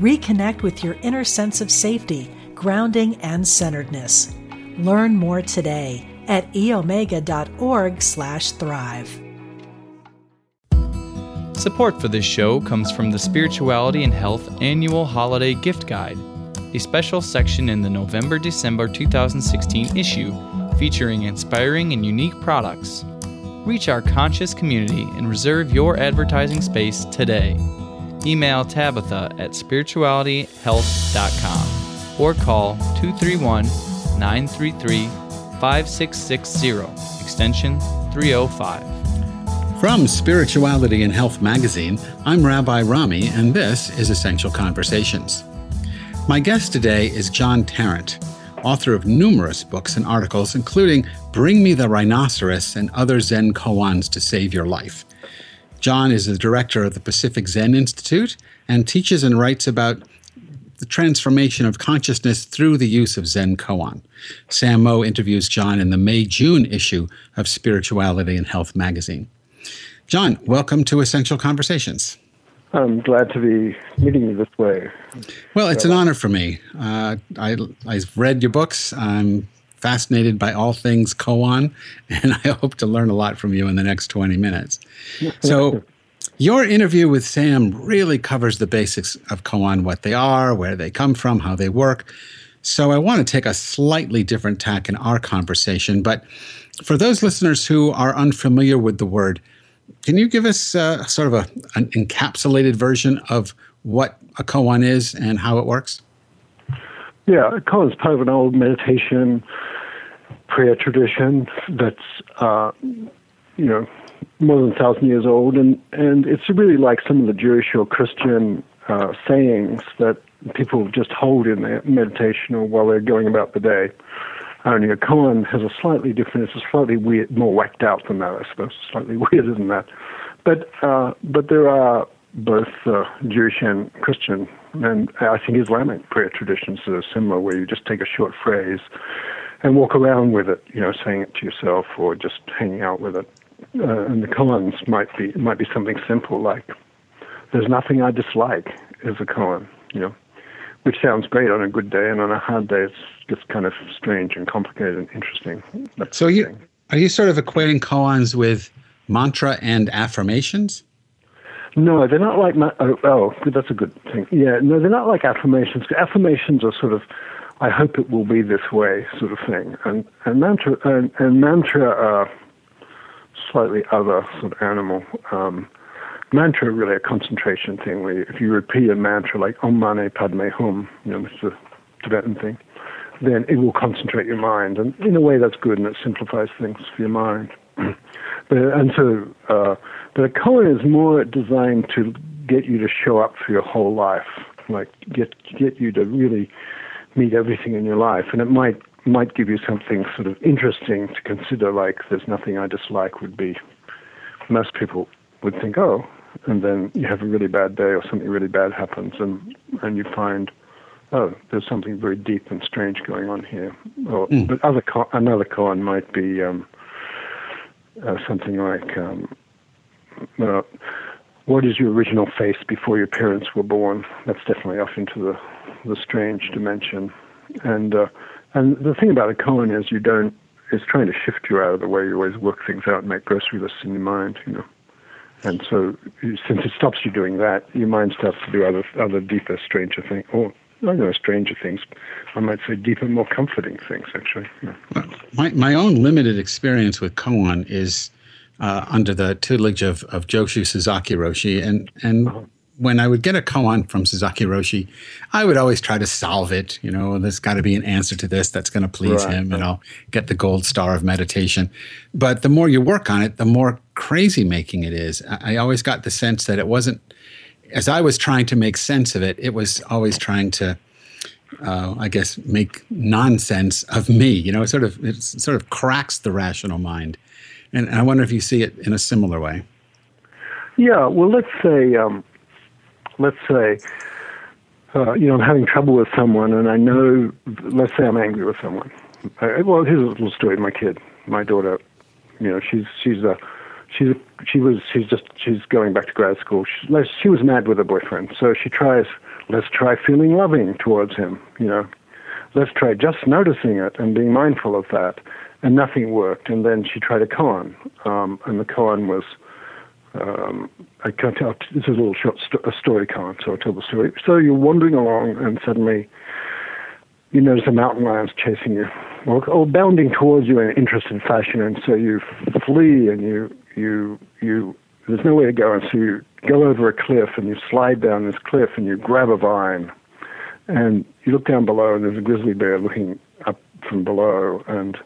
Reconnect with your inner sense of safety, grounding, and centeredness. Learn more today at eomega.org/thrive. Support for this show comes from the Spirituality and Health Annual Holiday Gift Guide, a special section in the November December 2016 issue featuring inspiring and unique products. Reach our conscious community and reserve your advertising space today. Email Tabitha at spiritualityhealth.com or call 231 933 5660, extension 305. From Spirituality and Health magazine, I'm Rabbi Rami, and this is Essential Conversations. My guest today is John Tarrant author of numerous books and articles, including Bring Me the Rhinoceros and Other Zen Koans to Save Your Life. John is the director of the Pacific Zen Institute and teaches and writes about the transformation of consciousness through the use of Zen koan. Sam Moe interviews John in the May June issue of Spirituality and Health magazine. John, welcome to Essential Conversations. I'm glad to be meeting you this way. Well, it's an honor for me. Uh, I, I've read your books. I'm fascinated by all things koan, and I hope to learn a lot from you in the next 20 minutes. So, your interview with Sam really covers the basics of koan what they are, where they come from, how they work. So, I want to take a slightly different tack in our conversation. But for those listeners who are unfamiliar with the word, can you give us uh, sort of a, an encapsulated version of what a koan is and how it works? Yeah, koan is part of an old meditation prayer tradition that's, uh, you know, more than a thousand years old, and, and it's really like some of the Jewish or Christian uh, sayings that people just hold in their meditation or while they're going about the day. Only a koan has a slightly different, it's a slightly weird, more whacked out than that, I suppose, slightly weirder than that. But uh, but there are both uh, Jewish and Christian, and I think Islamic prayer traditions that are similar, where you just take a short phrase and walk around with it, you know, saying it to yourself or just hanging out with it. Uh, and the koans might be might be something simple like, "There's nothing I dislike," is a koan, you know which sounds great on a good day, and on a hard day, it's just kind of strange and complicated and interesting. That's so, you are you sort of equating koans with mantra and affirmations? No, they're not like. Oh, oh, that's a good thing. Yeah, no, they're not like affirmations. Affirmations are sort of, I hope it will be this way, sort of thing, and and mantra and, and mantra are slightly other sort of animal. Um, mantra really a concentration thing where if you repeat a mantra like Om Mani Padme Hum, you know, it's a Tibetan thing, then it will concentrate your mind. And in a way that's good and it simplifies things for your mind. but and so uh, but a koan is more designed to get you to show up for your whole life, like get get you to really meet everything in your life. And it might might give you something sort of interesting to consider like there's nothing I dislike would be most people would think, oh, and then you have a really bad day or something really bad happens, and and you find, oh, there's something very deep and strange going on here. Or, mm. But other another koan might be um, uh, something like, um, uh, what is your original face before your parents were born? That's definitely off into the the strange dimension, and uh, and the thing about a koan is you don't is trying to shift you out of the way you always work things out and make grocery lists in your mind, you know. And so, since it stops you doing that, your mind starts to do other, other deeper, stranger things, or I know, stranger things. I might say deeper, more comforting things, actually. Yeah. My, my own limited experience with koan is uh, under the tutelage of, of Joshu Sasaki Roshi. And, and uh-huh when I would get a koan from Sasaki Roshi, I would always try to solve it. You know, there's got to be an answer to this that's going to please right. him, and I'll get the gold star of meditation. But the more you work on it, the more crazy making it is. I always got the sense that it wasn't as I was trying to make sense of it, it was always trying to, uh, I guess, make nonsense of me. You know, it sort of it sort of cracks the rational mind, and, I wonder if you see it in a similar way. Yeah. Well, let's say, um, let's say, uh, you know, I'm having trouble with someone, and I know, let's say, I'm angry with someone. I, well, here's a little story. My kid, my daughter, you know, she's she's a she's she was she's just she's going back to grad school. She, she was mad with her boyfriend, so she tries. Let's try feeling loving towards him. You know, let's try just noticing it and being mindful of that. And nothing worked. And then she tried a koan, um, and the koan was. Um, I can't tell. This is a little short sto- a story koan, so I'll tell the story. So you're wandering along, and suddenly you notice a mountain lion's chasing you, or, or bounding towards you in an interested fashion, and so you flee and you you you there's nowhere to go, and so you go over a cliff and you slide down this cliff and you grab a vine, and you look down below and there's a grizzly bear looking up from below, and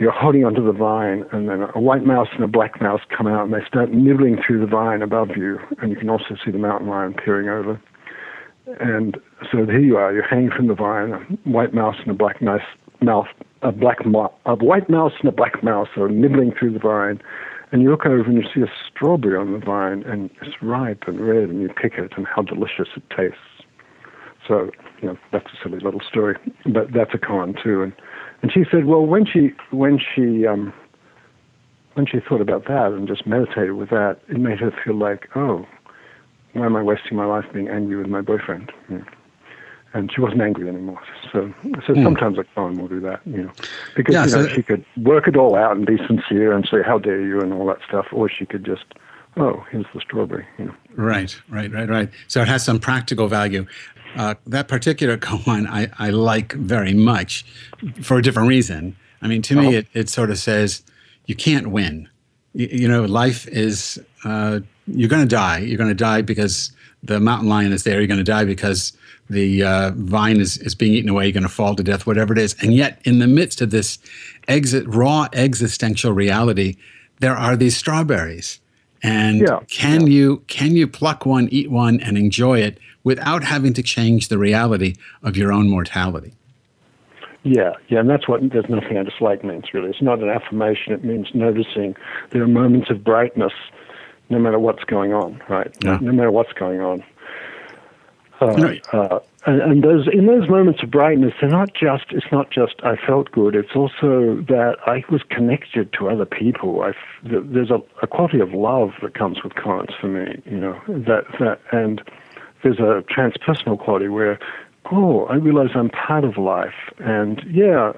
you're holding onto the vine, and then a white mouse and a black mouse come out and they start nibbling through the vine above you, and you can also see the mountain lion peering over. And so here you are, you're hanging from the vine, a white mouse and a black mouse, mouse a black mo- a white mouse and a black mouse are nibbling through the vine, and you look over and you see a strawberry on the vine, and it's ripe and red, and you pick it, and how delicious it tastes. So, you know, that's a silly little story, but that's a koan too. And and she said, well, when she when she um, when she thought about that and just meditated with that, it made her feel like, oh, why am I wasting my life being angry with my boyfriend? Yeah and she wasn't angry anymore. So, so mm. sometimes a koan will do that, you know, because yeah, you know, so she could work it all out and be sincere and say, "How dare you?" and all that stuff, or she could just, "Oh, here's the strawberry," you know. Right, right, right, right. So it has some practical value. Uh, that particular koan I, I like very much for a different reason. I mean, to oh. me, it, it sort of says you can't win. You, you know, life is uh, you're going to die. You're going to die because the mountain lion is there. You're going to die because the uh, vine is, is being eaten away, you're going to fall to death, whatever it is. And yet, in the midst of this exit, raw existential reality, there are these strawberries. And yeah, can yeah. you can you pluck one, eat one, and enjoy it without having to change the reality of your own mortality? Yeah, yeah, and that's what there's nothing I dislike means really. It's not an affirmation. It means noticing there are moments of brightness, no matter what's going on. Right? Yeah. No, matter what's going on. Uh, uh, and, and those in those moments of brightness, they're not just. It's not just I felt good. It's also that I was connected to other people. I there's a, a quality of love that comes with koans for me. You know that that and there's a transpersonal quality where oh, I realize I'm part of life. And yeah,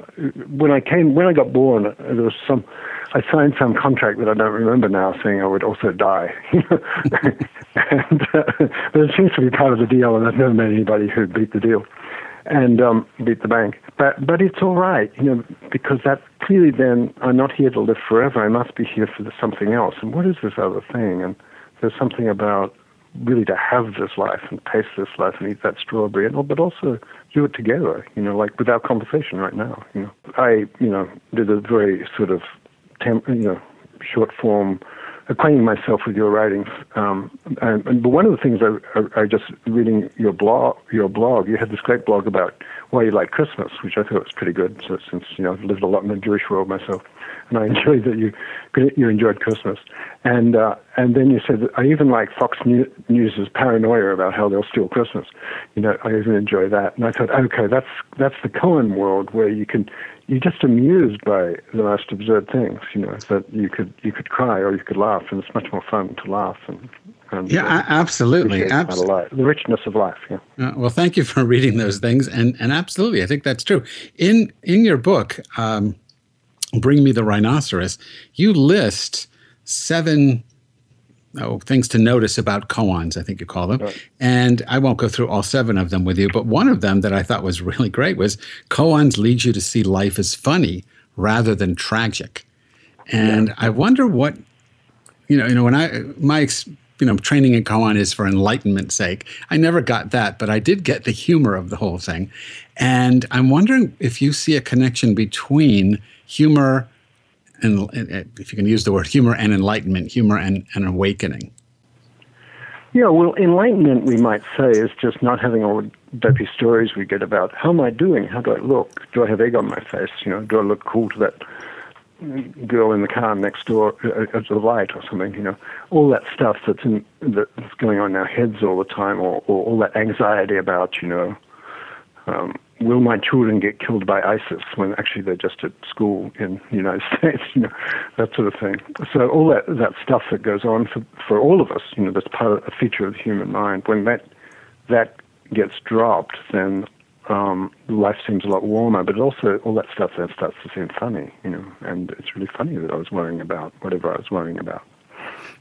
when I came, when I got born, there was some, I signed some contract that I don't remember now saying I would also die. and, uh, but it seems to be part of the deal, and I've never met anybody who beat the deal and um, beat the bank. But but it's all right, you know, because that clearly then I'm not here to live forever. I must be here for something else. And what is this other thing? And there's something about really to have this life and taste this life and eat that strawberry, and all, but also do it together. You know, like without conversation right now. You know, I you know did a very sort of temp, you know short form acquainting myself with your writings. Um, and, and, but one of the things I, I, I, just reading your blog, your blog, you had this great blog about why you like Christmas, which I thought was pretty good. So since you know I've lived a lot in the Jewish world myself, and I enjoyed that you you enjoyed Christmas. And uh, and then you said I even like Fox News's paranoia about how they'll steal Christmas. You know, I even enjoy that. And I thought, okay, that's that's the koan world where you can you're just amused by the most absurd things. You know, that you could you could cry or you could laugh, and it's much more fun to laugh and. And yeah, uh, absolutely. absolutely. The richness of life. Yeah. Uh, well, thank you for reading those things, and and absolutely, I think that's true. In in your book, um, Bring Me the Rhinoceros, you list seven oh, things to notice about koans, I think you call them. Right. And I won't go through all seven of them with you, but one of them that I thought was really great was koans lead you to see life as funny rather than tragic. And yeah. I wonder what, you know, you know, when I, my, you know, training in koan is for enlightenment's sake. I never got that, but I did get the humor of the whole thing. And I'm wondering if you see a connection between humor and if you can use the word humor and enlightenment, humor and, and awakening. Yeah, well, enlightenment, we might say, is just not having all the dopey stories we get about how am I doing? How do I look? Do I have egg on my face? You know, do I look cool to that girl in the car next door uh, at the light or something? You know, all that stuff that's in that's going on in our heads all the time, or, or all that anxiety about, you know, um, will my children get killed by ISIS when actually they're just at school in the United States, you know, that sort of thing. So all that that stuff that goes on for for all of us, you know, that's part of a feature of the human mind. When that that gets dropped, then um, life seems a lot warmer. But also all that stuff then starts to seem funny, you know, and it's really funny that I was worrying about whatever I was worrying about.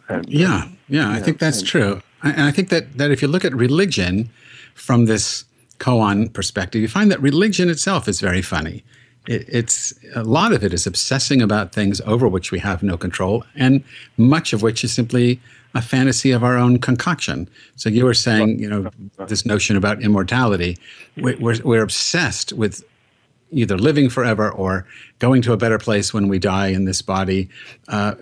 And, yeah, yeah, I think that's true. And I think that that if you look at religion from this koan perspective, you find that religion itself is very funny. It, it's a lot of it is obsessing about things over which we have no control, and much of which is simply a fantasy of our own concoction. So you were saying, you know, this notion about immortality. We're, we're obsessed with either living forever or going to a better place when we die in this body. Uh,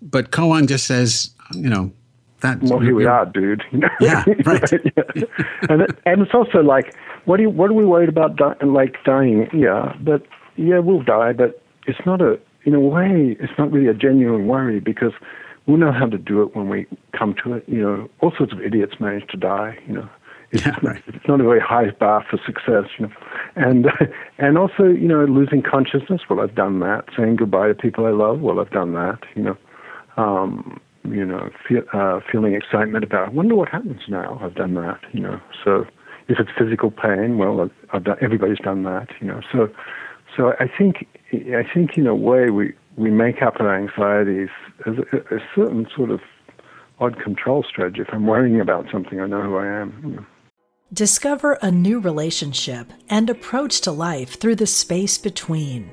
but Koan just says, you know, that well, here we are, dude. Yeah, right. yeah. And it, and it's also like, what do you, what are we worried about? Di- like dying? Yeah, but yeah, we'll die, but it's not a in a way, it's not really a genuine worry because we'll know how to do it when we come to it. You know, all sorts of idiots manage to die. You know, it's, yeah, right. it's not a very high bar for success. You know, and and also you know losing consciousness. Well, I've done that. Saying goodbye to people I love. Well, I've done that. You know. Um, you know, feel, uh, feeling excitement about, I wonder what happens now. I've done that, you know. So if it's physical pain, well, I've, I've done, everybody's done that, you know. So, so I think, I think in a way we, we make up our anxieties as a, a certain sort of odd control strategy. If I'm worrying about something, I know who I am. Discover a new relationship and approach to life through the space between.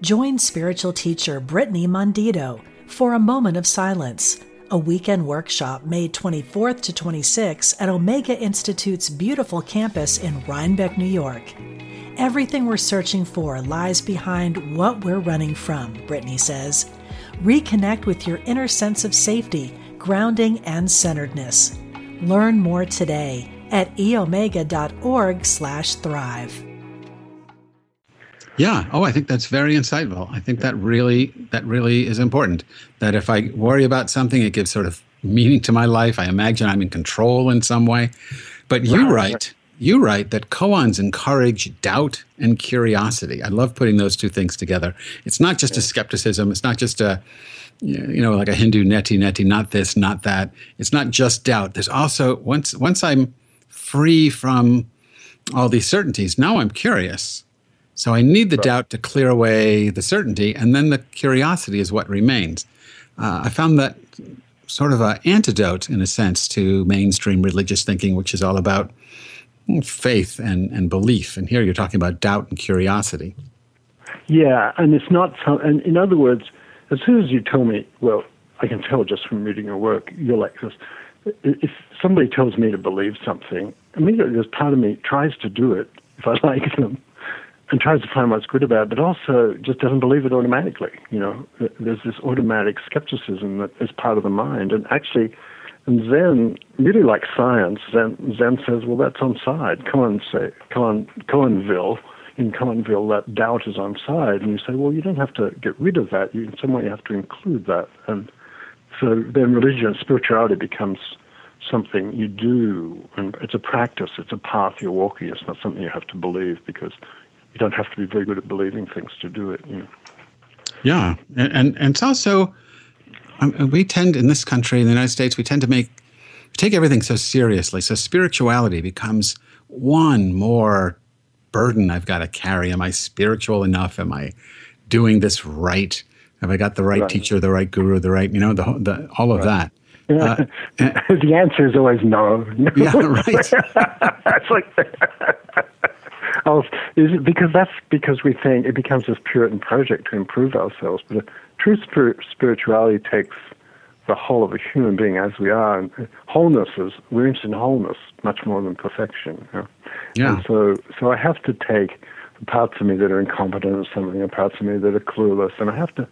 Join spiritual teacher Brittany Mondito for a moment of silence, a weekend workshop May 24th to 26th at Omega Institute's beautiful campus in Rhinebeck, New York. Everything we're searching for lies behind what we're running from, Brittany says. Reconnect with your inner sense of safety, grounding, and centeredness. Learn more today at eomega.org/thrive. Yeah. Oh, I think that's very insightful. I think that really that really is important. That if I worry about something, it gives sort of meaning to my life. I imagine I'm in control in some way. But you write you write that koans encourage doubt and curiosity. I love putting those two things together. It's not just a skepticism. It's not just a you know like a Hindu neti neti, not this, not that. It's not just doubt. There's also once once I'm free from all these certainties, now I'm curious so I need the right. doubt to clear away the certainty, and then the curiosity is what remains. Uh, I found that sort of an antidote, in a sense, to mainstream religious thinking, which is all about faith and, and belief. And here you're talking about doubt and curiosity. Yeah, and it's not. And in other words, as soon as you tell me, well, I can tell just from reading your work, you're like this. If somebody tells me to believe something, immediately there's part of me tries to do it if I like them and tries to find what's good about it, but also just doesn't believe it automatically. You know, there's this automatic skepticism that is part of the mind, and actually, and Zen, really like science, Zen, Zen says, well, that's on side. Come on, say, come on, Koanville. In Koanville, that doubt is on side, and you say, well, you don't have to get rid of that. You, in some way, you have to include that, and so then religion and spirituality becomes something you do, and it's a practice. It's a path you're walking. It's not something you have to believe because you don't have to be very good at believing things to do it. You know. Yeah, and, and and it's also um, we tend in this country in the United States we tend to make take everything so seriously. So spirituality becomes one more burden I've got to carry. Am I spiritual enough? Am I doing this right? Have I got the right, right. teacher, the right guru, the right you know the, the all of right. that. Uh, the answer is always no. yeah, right. it's like else is it because that's because we think it becomes this Puritan project to improve ourselves. But true spirituality takes the whole of a human being as we are, and wholeness is we're interested in wholeness much more than perfection. You know? Yeah. And so, so I have to take the parts of me that are incompetent or something, and parts of me that are clueless, and I have to,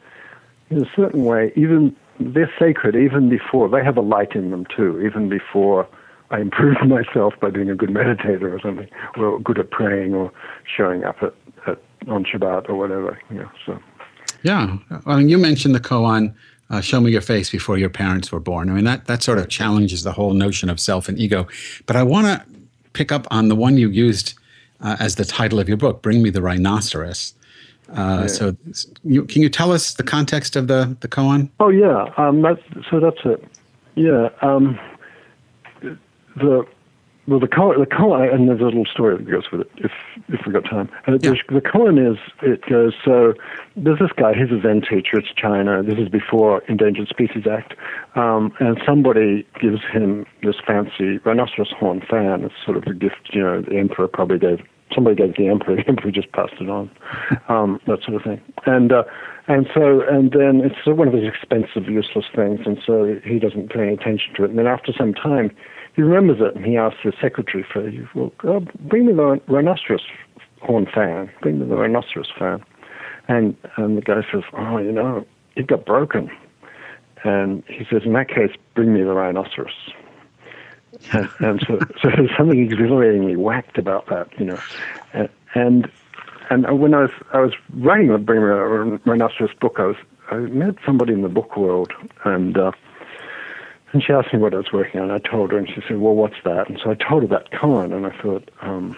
in a certain way, even they're sacred even before they have a light in them too. Even before I improve myself by being a good meditator or something, or good at praying or showing up at, at on Shabbat or whatever. You know, so. Yeah, I mean, you mentioned the koan. Uh, show me your face before your parents were born. I mean, that, that sort of challenges the whole notion of self and ego. But I want to pick up on the one you used uh, as the title of your book, Bring Me the Rhinoceros. Uh, yeah. So, you, can you tell us the context of the, the koan? Oh, yeah. Um, that, so that's it. Yeah. Um, the well, the koan, the koan, and there's a little story that goes with it, if if we got time. Uh, yeah. The koan is it goes so. There's this guy. He's a Zen teacher. It's China. This is before Endangered Species Act, um, and somebody gives him this fancy rhinoceros horn fan. It's sort of a gift. You know, the emperor probably gave. Somebody gave the emperor. The emperor just passed it on. Um, that sort of thing. And uh, and so and then it's one of those expensive, useless things. And so he doesn't pay any attention to it. And then after some time he remembers it, and he asks the secretary for, well, oh, bring me the rhinoceros horn fan, bring me the rhinoceros fan. And, and the guy says, oh, you know, it got broken. And he says, in that case, bring me the rhinoceros. and, and so, so there's something exhilaratingly whacked about that, you know. And, and and when I was I was writing the Bring Rhinoceros book, I was I met somebody in the book world, and uh, and she asked me what I was working on. I told her, and she said, "Well, what's that?" And so I told her that koan, and I thought um,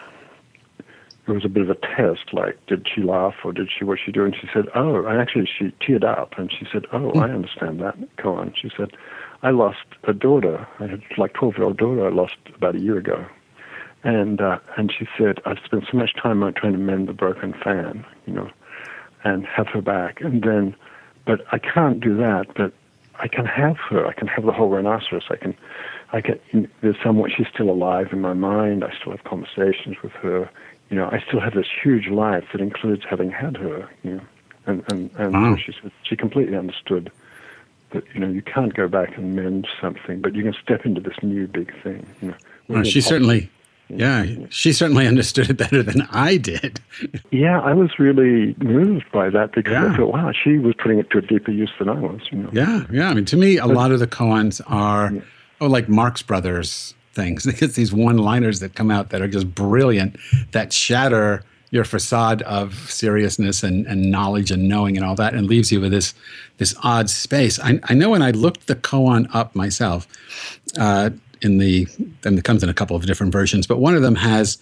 it was a bit of a test. Like, did she laugh or did she what she do? And she said, "Oh," and actually she teared up, and she said, "Oh, I understand that koan." She said, "I lost a daughter. I had like twelve-year-old daughter. I lost about a year ago." And uh, and she said, I spent so much time on trying to mend the broken fan, you know, and have her back. And then, but I can't do that. But I can have her. I can have the whole rhinoceros. I can, I can. There's somewhat. She's still alive in my mind. I still have conversations with her. You know, I still have this huge life that includes having had her. You know, and and and wow. she said she completely understood that you know you can't go back and mend something, but you can step into this new big thing. You know, well, she certainly yeah, she certainly understood it better than I did. yeah, I was really moved by that because yeah. I thought, wow, she was putting it to a deeper use than I was. You know? Yeah, yeah. I mean, to me, a but, lot of the koans are, yeah. oh, like Marx Brothers things. It's these one-liners that come out that are just brilliant, that shatter your facade of seriousness and, and knowledge and knowing and all that, and leaves you with this this odd space. I, I know when I looked the koan up myself. Uh, in the and it comes in a couple of different versions, but one of them has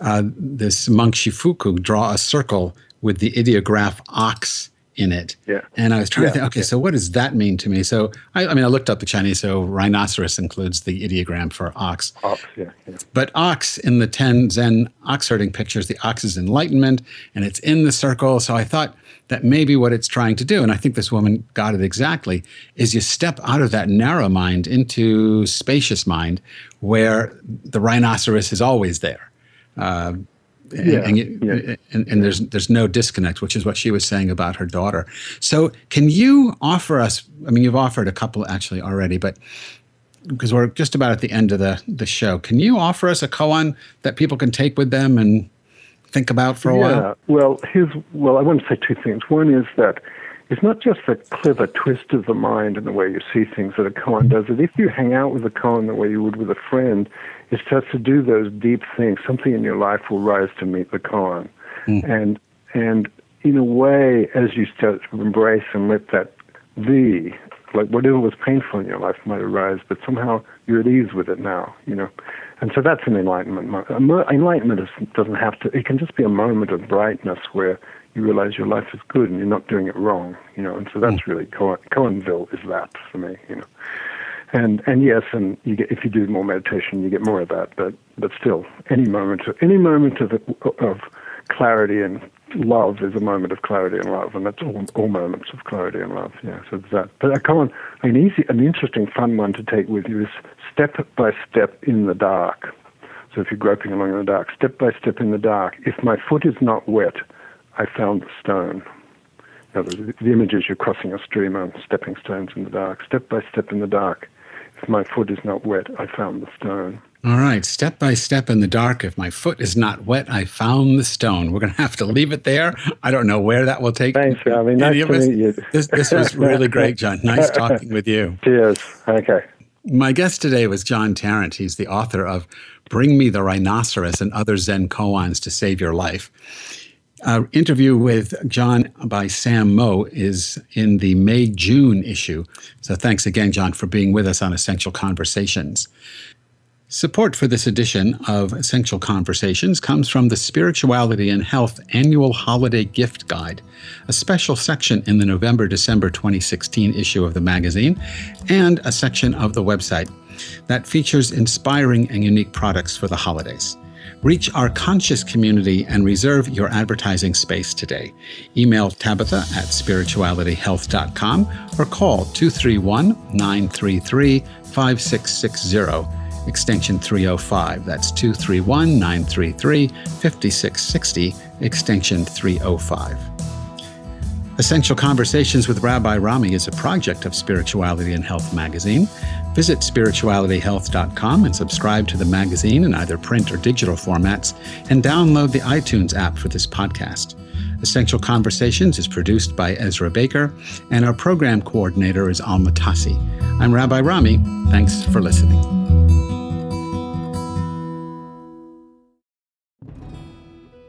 uh, this monk Shifuku draw a circle with the ideograph ox in it. Yeah. And I was trying yeah, to think, okay, yeah. so what does that mean to me? So I, I, mean, I looked up the Chinese. So rhinoceros includes the ideogram for ox. Ox, yeah, yeah. But ox in the ten Zen ox herding pictures, the ox is enlightenment, and it's in the circle. So I thought that maybe what it's trying to do, and I think this woman got it exactly, is you step out of that narrow mind into spacious mind, where the rhinoceros is always there. Uh, yeah, and, you, yeah. and, and, there's there's no disconnect, which is what she was saying about her daughter. So, can you offer us? I mean, you've offered a couple actually already, but because we're just about at the end of the the show, can you offer us a koan that people can take with them and think about for a while. yeah. while? Well, here's well, I want to say two things. One is that it's not just the clever twist of the mind and the way you see things that a koan does it. If you hang out with a koan the way you would with a friend, it starts to do those deep things. Something in your life will rise to meet the koan. Mm. And and in a way, as you start to embrace and let that be, like whatever was painful in your life might arise, but somehow you're at ease with it now, you know. And so that's an enlightenment. Enlightenment is, doesn't have to, it can just be a moment of brightness where you realize your life is good and you're not doing it wrong, you know. And so that's mm. really Koanville is that for me, you know. And and yes, and you get if you do more meditation, you get more of that. But but still, any moment of any moment of of clarity and love is a moment of clarity and love, and that's all, all moments of clarity and love. Yeah, so that. But I come on, an easy, an interesting, fun one to take with you is step by step in the dark. So if you're groping along in the dark, step by step in the dark. If my foot is not wet, I found the stone. Now, the, the image is you're crossing a stream on stepping stones in the dark. Step by step in the dark. If my foot is not wet, I found the stone. All right, step by step in the dark. If my foot is not wet, I found the stone. We're going to have to leave it there. I don't know where that will take. Thanks, Robbie. Nice to meet you. This, this was really great, John. Nice talking with you. Cheers. Okay. My guest today was John Tarrant. He's the author of Bring Me the Rhinoceros and Other Zen Koans to Save Your Life. Our interview with John by Sam Moe is in the May June issue. So thanks again, John, for being with us on Essential Conversations. Support for this edition of Essential Conversations comes from the Spirituality and Health Annual Holiday Gift Guide, a special section in the November December 2016 issue of the magazine, and a section of the website that features inspiring and unique products for the holidays. Reach our conscious community and reserve your advertising space today. Email Tabitha at spiritualityhealth.com or call 231 933 5660 extension 305. That's 231 933 5660, extension 305. Essential Conversations with Rabbi Rami is a project of Spirituality and Health magazine. Visit spiritualityhealth.com and subscribe to the magazine in either print or digital formats, and download the iTunes app for this podcast. Essential Conversations is produced by Ezra Baker, and our program coordinator is Alma Tassi. I'm Rabbi Rami. Thanks for listening.